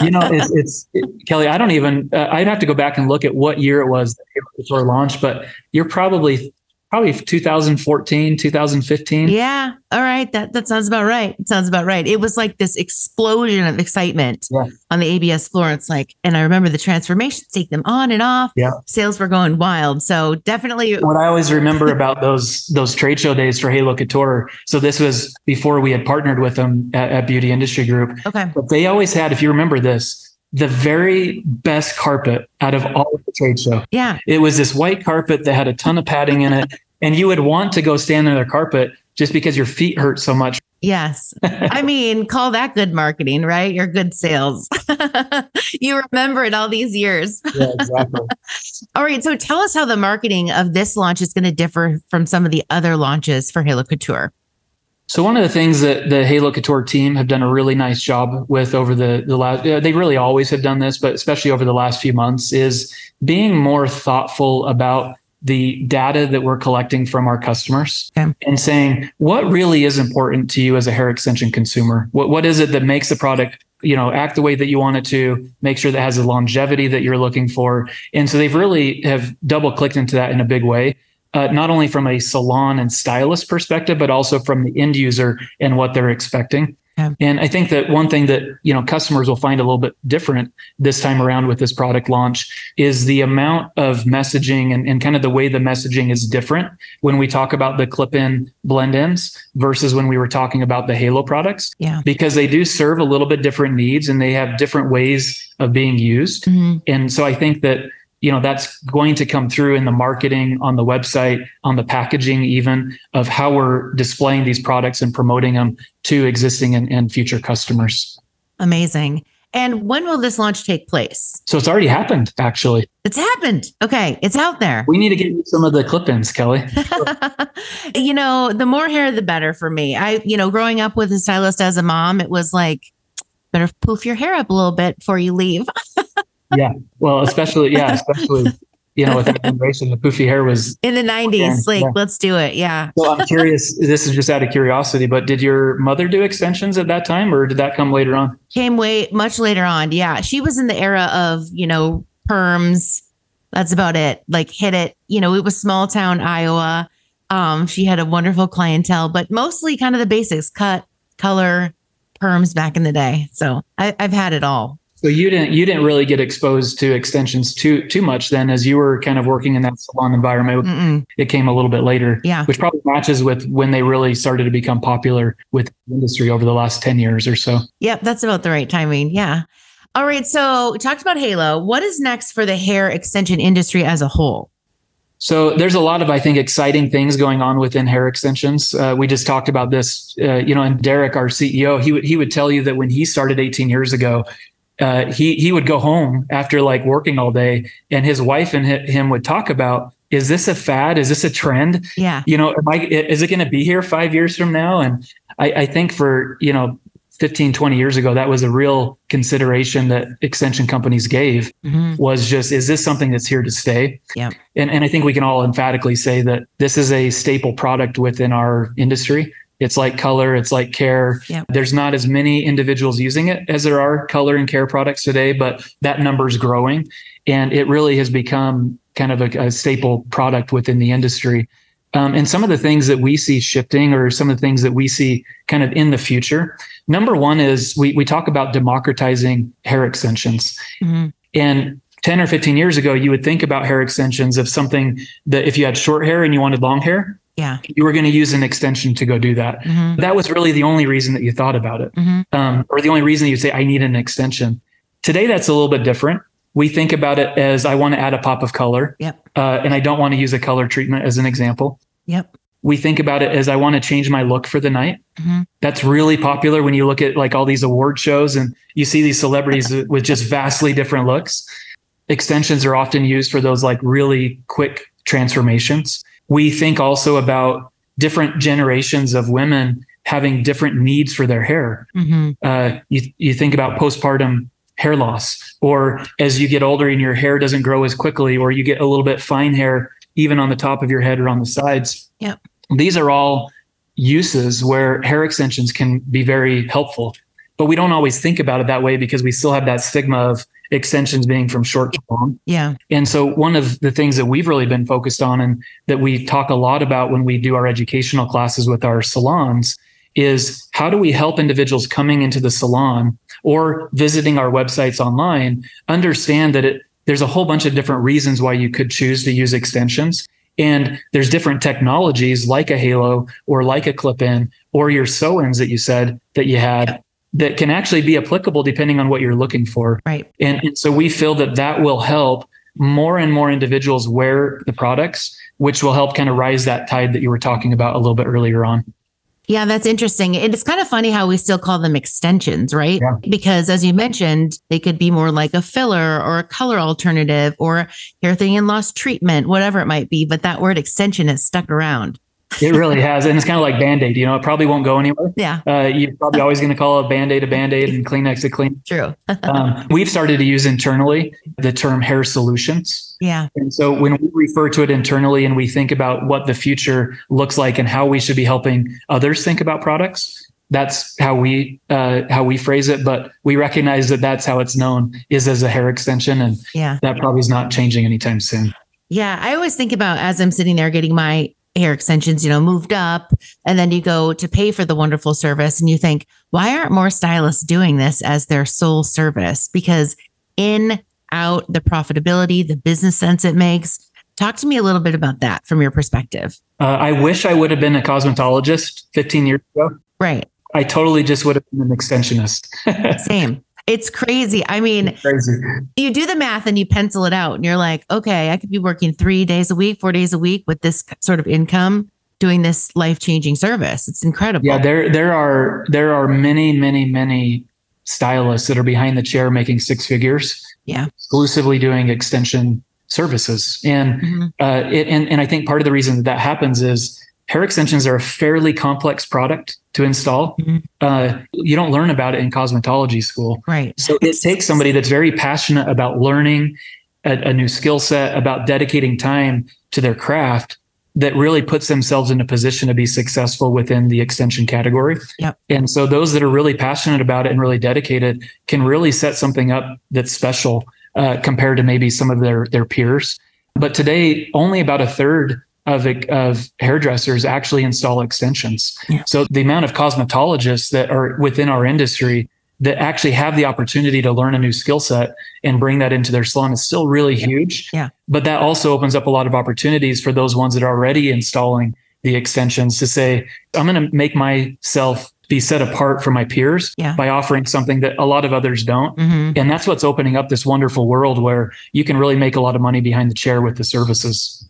you know, it's, it's it, Kelly, I don't even, uh, I'd have to go back and look at what year it was that it was launched, but you're probably probably 2014 2015 yeah. All right. That that sounds about right. It sounds about right. It was like this explosion of excitement yeah. on the ABS floor. It's like and i remember the transformations take them on and off. Yeah. Sales were going wild. So definitely what i always remember about those those trade show days for halo couture so this was before we had partnered with them at, at beauty industry group. Okay. But they always had if you remember this the very best carpet out of all of the trade show. Yeah. It was this white carpet that had a ton of padding in it and you would want to go stand on their carpet just because your feet hurt so much. Yes. I mean, call that good marketing, right? Your good sales. you remember it all these years. yeah, exactly. all right. So tell us how the marketing of this launch is going to differ from some of the other launches for Halo Couture. So one of the things that the Halo Couture team have done a really nice job with over the the last they really always have done this, but especially over the last few months is being more thoughtful about the data that we're collecting from our customers okay. and saying what really is important to you as a hair extension consumer? What, what is it that makes the product you know act the way that you want it to make sure that has the longevity that you're looking for? And so they've really have double clicked into that in a big way uh, not only from a salon and stylist perspective but also from the end user and what they're expecting yeah. And I think that one thing that you know customers will find a little bit different this time around with this product launch is the amount of messaging and, and kind of the way the messaging is different when we talk about the clip-in blend-ins versus when we were talking about the Halo products. Yeah. Because they do serve a little bit different needs and they have different ways of being used. Mm-hmm. And so I think that you know that's going to come through in the marketing on the website on the packaging even of how we're displaying these products and promoting them to existing and, and future customers amazing and when will this launch take place? So it's already happened, actually. It's happened. Okay. It's out there. We need to get you some of the clip ins, Kelly. you know, the more hair, the better for me. I, you know, growing up with a stylist as a mom, it was like, better poof your hair up a little bit before you leave yeah. Well, especially, yeah, especially, you know, with that generation, the poofy hair was in the 90s. Like, yeah. let's do it. Yeah. So I'm curious, this is just out of curiosity, but did your mother do extensions at that time or did that come later on? Came way much later on. Yeah. She was in the era of, you know, perms. That's about it. Like, hit it. You know, it was small town Iowa. Um, she had a wonderful clientele, but mostly kind of the basics cut, color, perms back in the day. So I, I've had it all. So you didn't you didn't really get exposed to extensions too too much then, as you were kind of working in that salon environment. Mm-mm. It came a little bit later, yeah, which probably matches with when they really started to become popular with the industry over the last ten years or so. Yep, that's about the right timing. Yeah. All right, so we talked about Halo. What is next for the hair extension industry as a whole? So there's a lot of, I think, exciting things going on within hair extensions. Uh, we just talked about this, uh, you know, and Derek, our CEO, he would he would tell you that when he started 18 years ago, uh, he he would go home after like working all day, and his wife and him would talk about is this a fad? Is this a trend? Yeah. You know, am I, is it going to be here five years from now? And I, I think for, you know, 15, 20 years ago, that was a real consideration that extension companies gave mm-hmm. was just, is this something that's here to stay? Yeah. And, and I think we can all emphatically say that this is a staple product within our industry. It's like color, it's like care. Yep. There's not as many individuals using it as there are color and care products today, but that number is growing. And it really has become kind of a, a staple product within the industry. Um, and some of the things that we see shifting or some of the things that we see kind of in the future. Number one is we, we talk about democratizing hair extensions. Mm-hmm. And 10 or 15 years ago, you would think about hair extensions of something that if you had short hair and you wanted long hair, Yeah. you were going to use an extension to go do that. Mhm. That was really the only reason that you thought about it, Mhm. um, or the only reason you'd say, I need an extension. Today, that's a little bit different. We think about it as I want to add a pop of color, Yep. uh, and I don't want to use a color treatment as an example. Yep. We think about it as I want to change my look for the night. Mhm. That's really popular when you look at like all these award shows and you see these celebrities with just vastly different looks. Extensions are often used for those like really quick transformations. We think also about different generations of women having different needs for their hair. Mhm. Uh, you you think about postpartum hair loss, or as you get older and your hair doesn't grow as quickly, or you get a little bit fine hair even on the top of your head or on the sides. Yep. These are all uses where hair extensions can be very helpful. But we don't always think about it that way because we still have that stigma of extensions being from short to long. Yeah. And so one of the things that we've really been focused on and that we talk a lot about when we do our educational classes with our salons is how do we help individuals coming into the salon or visiting our websites online understand that it there's a whole bunch of different reasons why you could choose to use extensions and there's different technologies like a halo or like a clip-in or your sew-ins that you said that you had that can actually be applicable depending on what you're looking for Right. and, and so we feel that that will help more and more individuals wear the products, which will help kind of rise that tide that you were talking about a little bit earlier on. Yeah, that's interesting. And it's kind of funny how we still call them extensions, right? Yeah. Because as you mentioned, they could be more like a filler or a color alternative or hair thinning and loss treatment, whatever it might be. But that word extension has stuck around. It really has. And it's kind of like Band Aid, you know, it probably won't go anywhere. Yeah, Uh, you're probably always going to call a Band Aid a Band Aid and Kleenex a Kleenex. true. Um, we've started to use internally the term hair solutions. yeah. And so when we refer to it internally and we think about what the future looks like and how we should be helping others think about products, that's how we uh, how we phrase it. But we recognize that that's how it's known is as a hair extension, and Yeah. that probably is not changing anytime soon. Yeah. I always think about as I'm sitting there getting my hair extensions, you know, moved up, and then you go to pay for the wonderful service and you think, why aren't more stylists doing this as their sole service? Because in, out, the profitability, the business sense it makes. Talk to me a little bit about that from your perspective. Uh, I wish I would have been a cosmetologist 15 years ago. Right. I totally just would have been an extensionist. Same. It's crazy. I mean, Crazy. you do the math and you pencil it out and you're like, okay, I could be working three days a week, four days a week with this sort of income doing this life changing service. It's incredible. Yeah, there there are there are many many many stylists that are behind the chair making six figures. Yeah. exclusively doing extension services, and Mhm. uh, it, and and I think part of the reason that that happens is hair extensions are a fairly complex product to install. Mhm. Uh, you don't learn about it in cosmetology school. Right. So it takes somebody that's very passionate about learning a, a new skill set, about dedicating time to their craft that really puts themselves in a position to be successful within the extension category. Yep. And so those that are really passionate about it and really dedicated can really set something up that's special uh, compared to maybe some of their their peers. But today, only about a third of of hairdressers actually install extensions. Yeah. So the amount of cosmetologists that are within our industry that actually have the opportunity to learn a new skill set and bring that into their salon is still really huge. Yeah. But that also opens up a lot of opportunities for those ones that are already installing the extensions to say, I'm going to make myself be set apart from my peers Yeah. by offering something that a lot of others don't. hmm And that's what's opening up this wonderful world where you can really make a lot of money behind the chair with the services.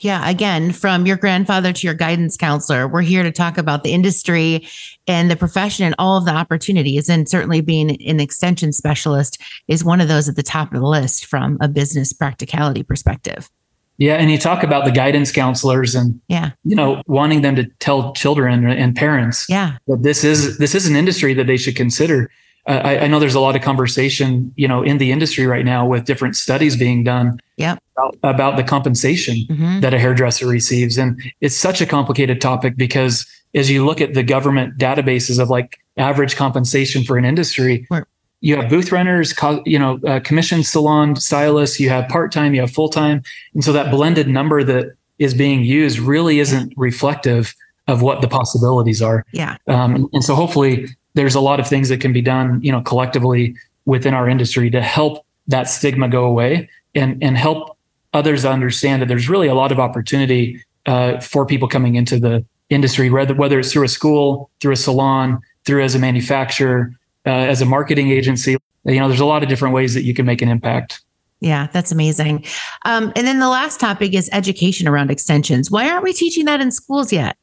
Yeah. Again, from your grandfather to your guidance counselor, we're here to talk about the industry and the profession and all of the opportunities. And certainly being an extension specialist is one of those at the top of the list from a business practicality perspective. Yeah. And you talk about the guidance counselors and, Yeah. you know, wanting them to tell children and parents Yeah. that this is this is an industry that they should consider. I, I know there's a lot of conversation, you know, in the industry right now with different studies being done Yep. about, about the compensation hmm that a hairdresser receives, and it's such a complicated topic because as you look at the government databases of like average compensation for an industry, Right. you have booth renters, co- you know, uh, commission salon stylists, you have part time, you have full time, and so that blended number that is being used really isn't reflective of what the possibilities are. Yeah. Um, and so hopefully there's a lot of things that can be done, you know, collectively within our industry to help that stigma go away and and help others understand that there's really a lot of opportunity uh, for people coming into the industry, whether whether it's through a school, through a salon, through as a manufacturer, uh, as a marketing agency. You know, there's a lot of different ways that you can make an impact. Yeah, that's amazing. Um, and then the last topic is education around extensions. Why aren't we teaching that in schools yet?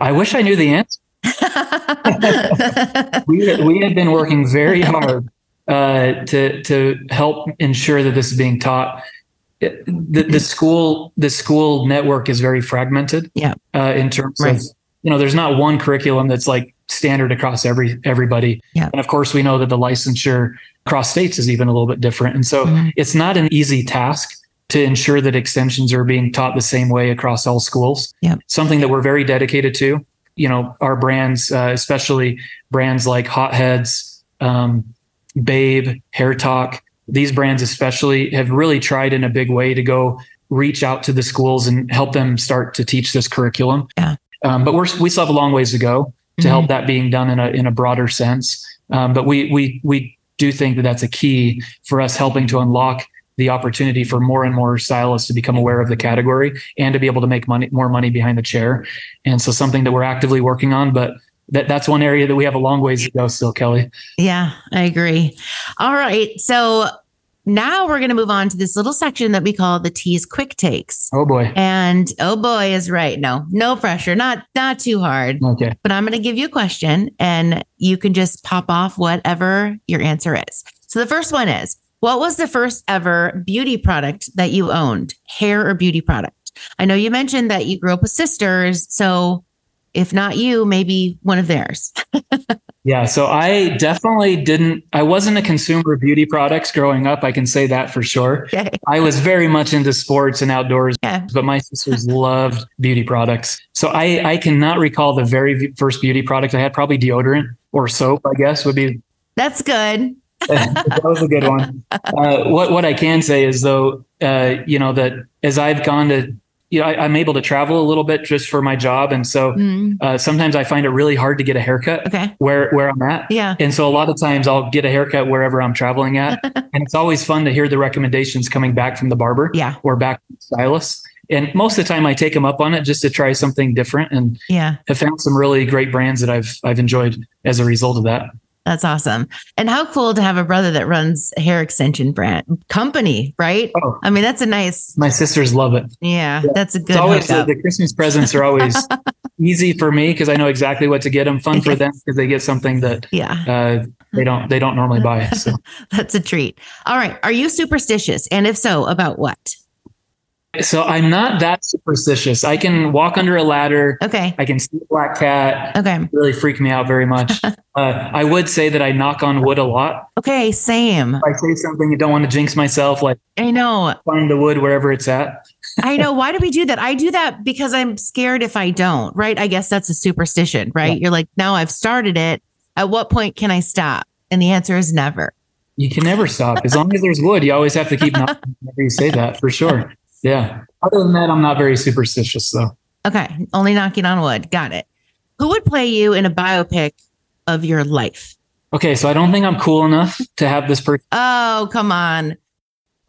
I wish I knew the answer. we, we had been working very hard uh, to to help ensure that this is being taught. The, the school the school network is very fragmented. Yeah. Uh, in terms Right. of you know, there's not one curriculum that's like standard across every everybody. Yeah. And of course, we know that the licensure across states is even a little bit different, and so Mhm. it's not an easy task to ensure that extensions are being taught the same way across all schools. Yeah. Something that we're very dedicated to. You know, our brands, uh, especially brands like Hotheads, um, Babe, Hair Talk, these brands especially have really tried in a big way to go reach out to the schools and help them start to teach this curriculum. Yeah. Um, but we're we still have a long ways to go to help that being done in a in a broader sense. Um, but we we we do think that that's a key for us helping to unlock the opportunity for more and more stylists to become aware of the category and to be able to make money more money behind the chair. And so something that we're actively working on, but that, that's one area that we have a long ways to go still, Kelly. Yeah, I agree. All right. So now we're going to move on to this little section that we call the Tease quick takes. Oh boy. And oh boy is right. No, no pressure. Not not too hard. Okay. But I'm going to give you a question and you can just pop off whatever your answer is. So the first one is, what was the first ever beauty product that you owned? Hair or beauty product? I know you mentioned that you grew up with sisters, so if not you, maybe one of theirs. Yeah, so I definitely didn't. I wasn't a consumer of beauty products growing up. I can say that for sure. Okay. I was very much into sports and outdoors, Yeah. but my sisters loved beauty products. So I, I cannot recall the very first beauty product I had. Probably deodorant or soap, I guess would be. That's good. that was a good one. Uh, what what I can say is though, uh, you know that as I've gone to, you know, I, I'm able to travel a little bit just for my job, and so Mm, uh, sometimes I find it really hard to get a haircut okay. where where I'm at. Yeah. And so a lot of times I'll get a haircut wherever I'm traveling at. and it's always fun to hear the recommendations coming back from the barber Yeah. or back from the stylist. And most of the time I take them up on it just to try something different and Yeah. have found some really great brands that I've I've enjoyed as a result of that. That's awesome. And how cool to have a brother that runs a hair extension brand company, right? Oh. I mean, that's a nice, My sisters love it. yeah, Yeah. that's a good It's always the, the Christmas presents are always easy for me because I know exactly what to get them. Fun for them because they get something that yeah, uh, they don't they don't normally buy. So that's a treat. All right. Are you superstitious? And if so, about what? So I'm not that superstitious. I can walk under a ladder. Okay. I can see a black cat. Okay. really freak me out very much. uh, I would say that I knock on wood a lot. Okay. Same. If I say something, you don't want to jinx myself, like I know. find the wood wherever it's at. I know. Why do we do that? I do that because I'm scared if I don't, right? I guess that's a superstition, right? Yeah. You're like, now I've started it. At what point can I stop? And the answer is never. You can never stop. As long as there's wood, you always have to keep knocking whenever you say that for sure. Yeah. Other than that, I'm not very superstitious though. Okay. Only knocking on wood. Got it. Who would play you in a biopic of your life? Okay, so I don't think I'm cool enough to have this person. Oh, come on.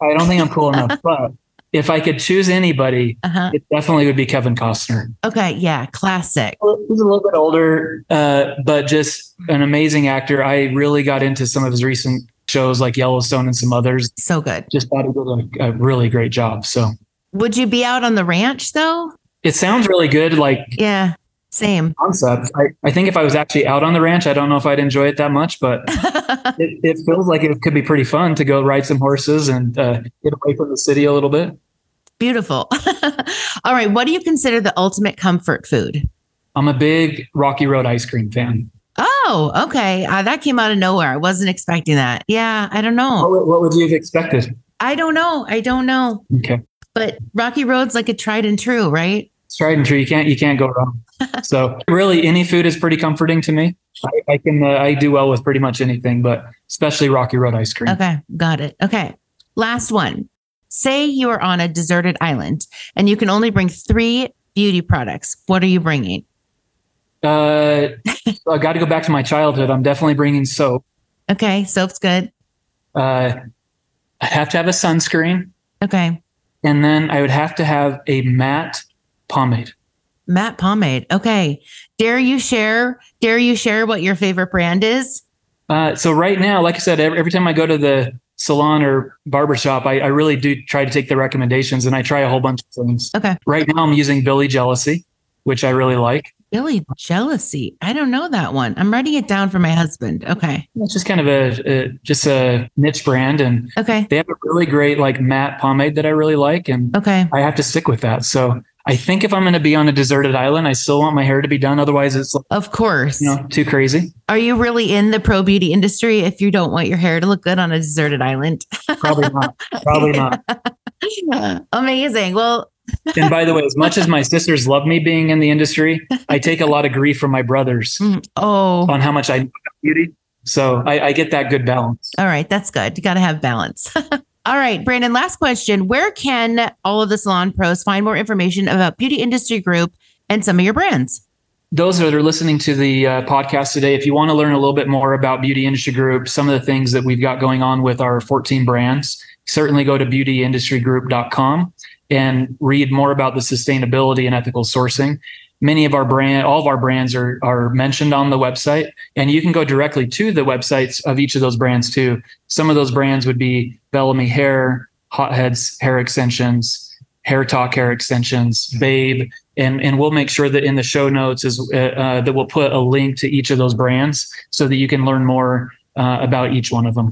I don't think I'm cool enough. But if I could choose anybody, Uh-huh. it definitely would be Kevin Costner. Okay. Yeah. Classic. He's a little bit older, uh, but just an amazing actor. I really got into some of his recent shows like Yellowstone and some others. So good. Just thought he did a, a really great job. So Would you be out on the ranch though? it sounds really good, like Yeah. Same. concept. I, I think if I was actually out on the ranch, I don't know if I'd enjoy it that much, but it, it feels like it could be pretty fun to go ride some horses and uh, get away from the city a little bit. Beautiful. All right. What do you consider the ultimate comfort food? I'm a big Rocky Road ice cream fan. Oh, okay. Uh, that came out of nowhere. I wasn't expecting that. Yeah. I don't know. What, would- what would you have expected? I don't know. I don't know. Okay. But Rocky Road's like a tried and true, right? It's tried and true. You can't you can't go wrong. So really, any food is pretty comforting to me. I, I can uh, I do well with pretty much anything, but especially Rocky Road ice cream. Okay. Got it. Okay. Last one. Say you are on a deserted island and you can only bring three beauty products. What are you bringing? Uh, I got to go back to my childhood. I'm definitely bringing soap. Okay. Soap's good. Uh, I'd have to have a sunscreen, Okay. and then I would have to have a matte pomade. Matte pomade. Okay. Dare you share? Dare you share what your favorite brand is? Uh, so right now, like I said, every, every time I go to the salon or barber shop, I, I really do try to take the recommendations and I try a whole bunch of things. Okay. Right now, I'm using Billy Jealousy, which I really like. Billy Jealousy. I don't know that one. I'm writing it down for my husband. Okay. It's just kind of a, a just a niche brand, and Okay. they have a really great like matte pomade that I really like, and Okay. I have to stick with that. So I think if I'm going to be on a deserted island, I still want my hair to be done. Otherwise, it's Of course. you know too crazy. Are you really in the pro beauty industry if you don't want your hair to look good on a deserted island? Probably not. Probably not. Amazing. Well, And by the way, as much as my sisters love me being in the industry, I take a lot of grief from my brothers mm, oh, on how much I know about beauty. So I, I get that good balance. all right. That's good. You got to have balance. all right, Brandon, last question. Where can all of the salon pros find more information about Beauty Industry Group and some of your brands? Those that are listening to the uh, podcast today, if you want to learn a little bit more about Beauty Industry Group, some of the things that we've got going on with our 14 brands, certainly go to beautyindustrygroup.com and read more about the sustainability and ethical sourcing. Many of our brand, all of our brands are are mentioned on the website, and you can go directly to the websites of each of those brands too. Some of those brands would be Bellami Hair, Hotheads Hair Extensions, Hair Talk Hair Extensions, Babe, and and we'll make sure that in the show notes is uh, uh, that we'll put a link to each of those brands so that you can learn more uh, about each one of them.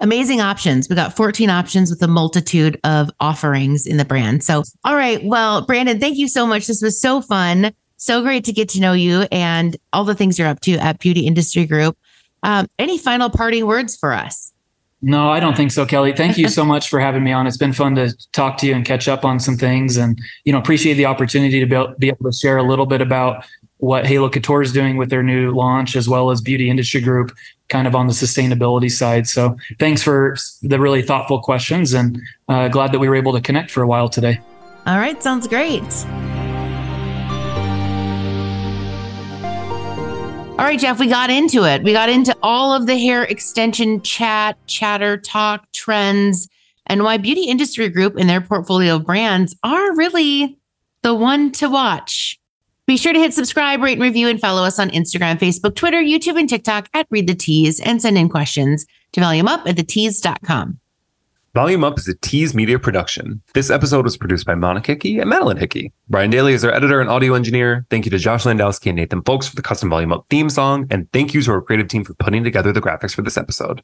Amazing options. We got 14 options with a multitude of offerings in the brand. So, all right. Well, Brandon, thank you so much. This was so fun. So great to get to know you and all the things you're up to at Beauty Industry Group. Um, any final parting words for us? No, I don't think so, Kelly. Thank you so much for having me on. It's been fun to talk to you and catch up on some things, and you know, appreciate the opportunity to be able, be able to share a little bit about what Halo Couture is doing with their new launch, as well as Beauty Industry Group, kind of on the sustainability side. So, thanks for the really thoughtful questions, and uh, glad that we were able to connect for a while today. All right. Sounds great. All right, Jeff, we got into it. We got into all of the hair extension chat, chatter, talk, trends, and why Beauty Industry Group and their portfolio of brands are really the one to watch. Be sure to hit subscribe, rate, and review, and follow us on Instagram, Facebook, Twitter, YouTube, and TikTok at Read the Tease and send in questions to volume up at thetease.com. Volume Up is a Tease Media production. This episode was produced by Monica Hickey and Madeline Hickey. Brian Daly is our editor and audio engineer. Thank you to Josh Landowski and Nathan Folks for the custom Volume Up theme song. And thank you to our creative team for putting together the graphics for this episode.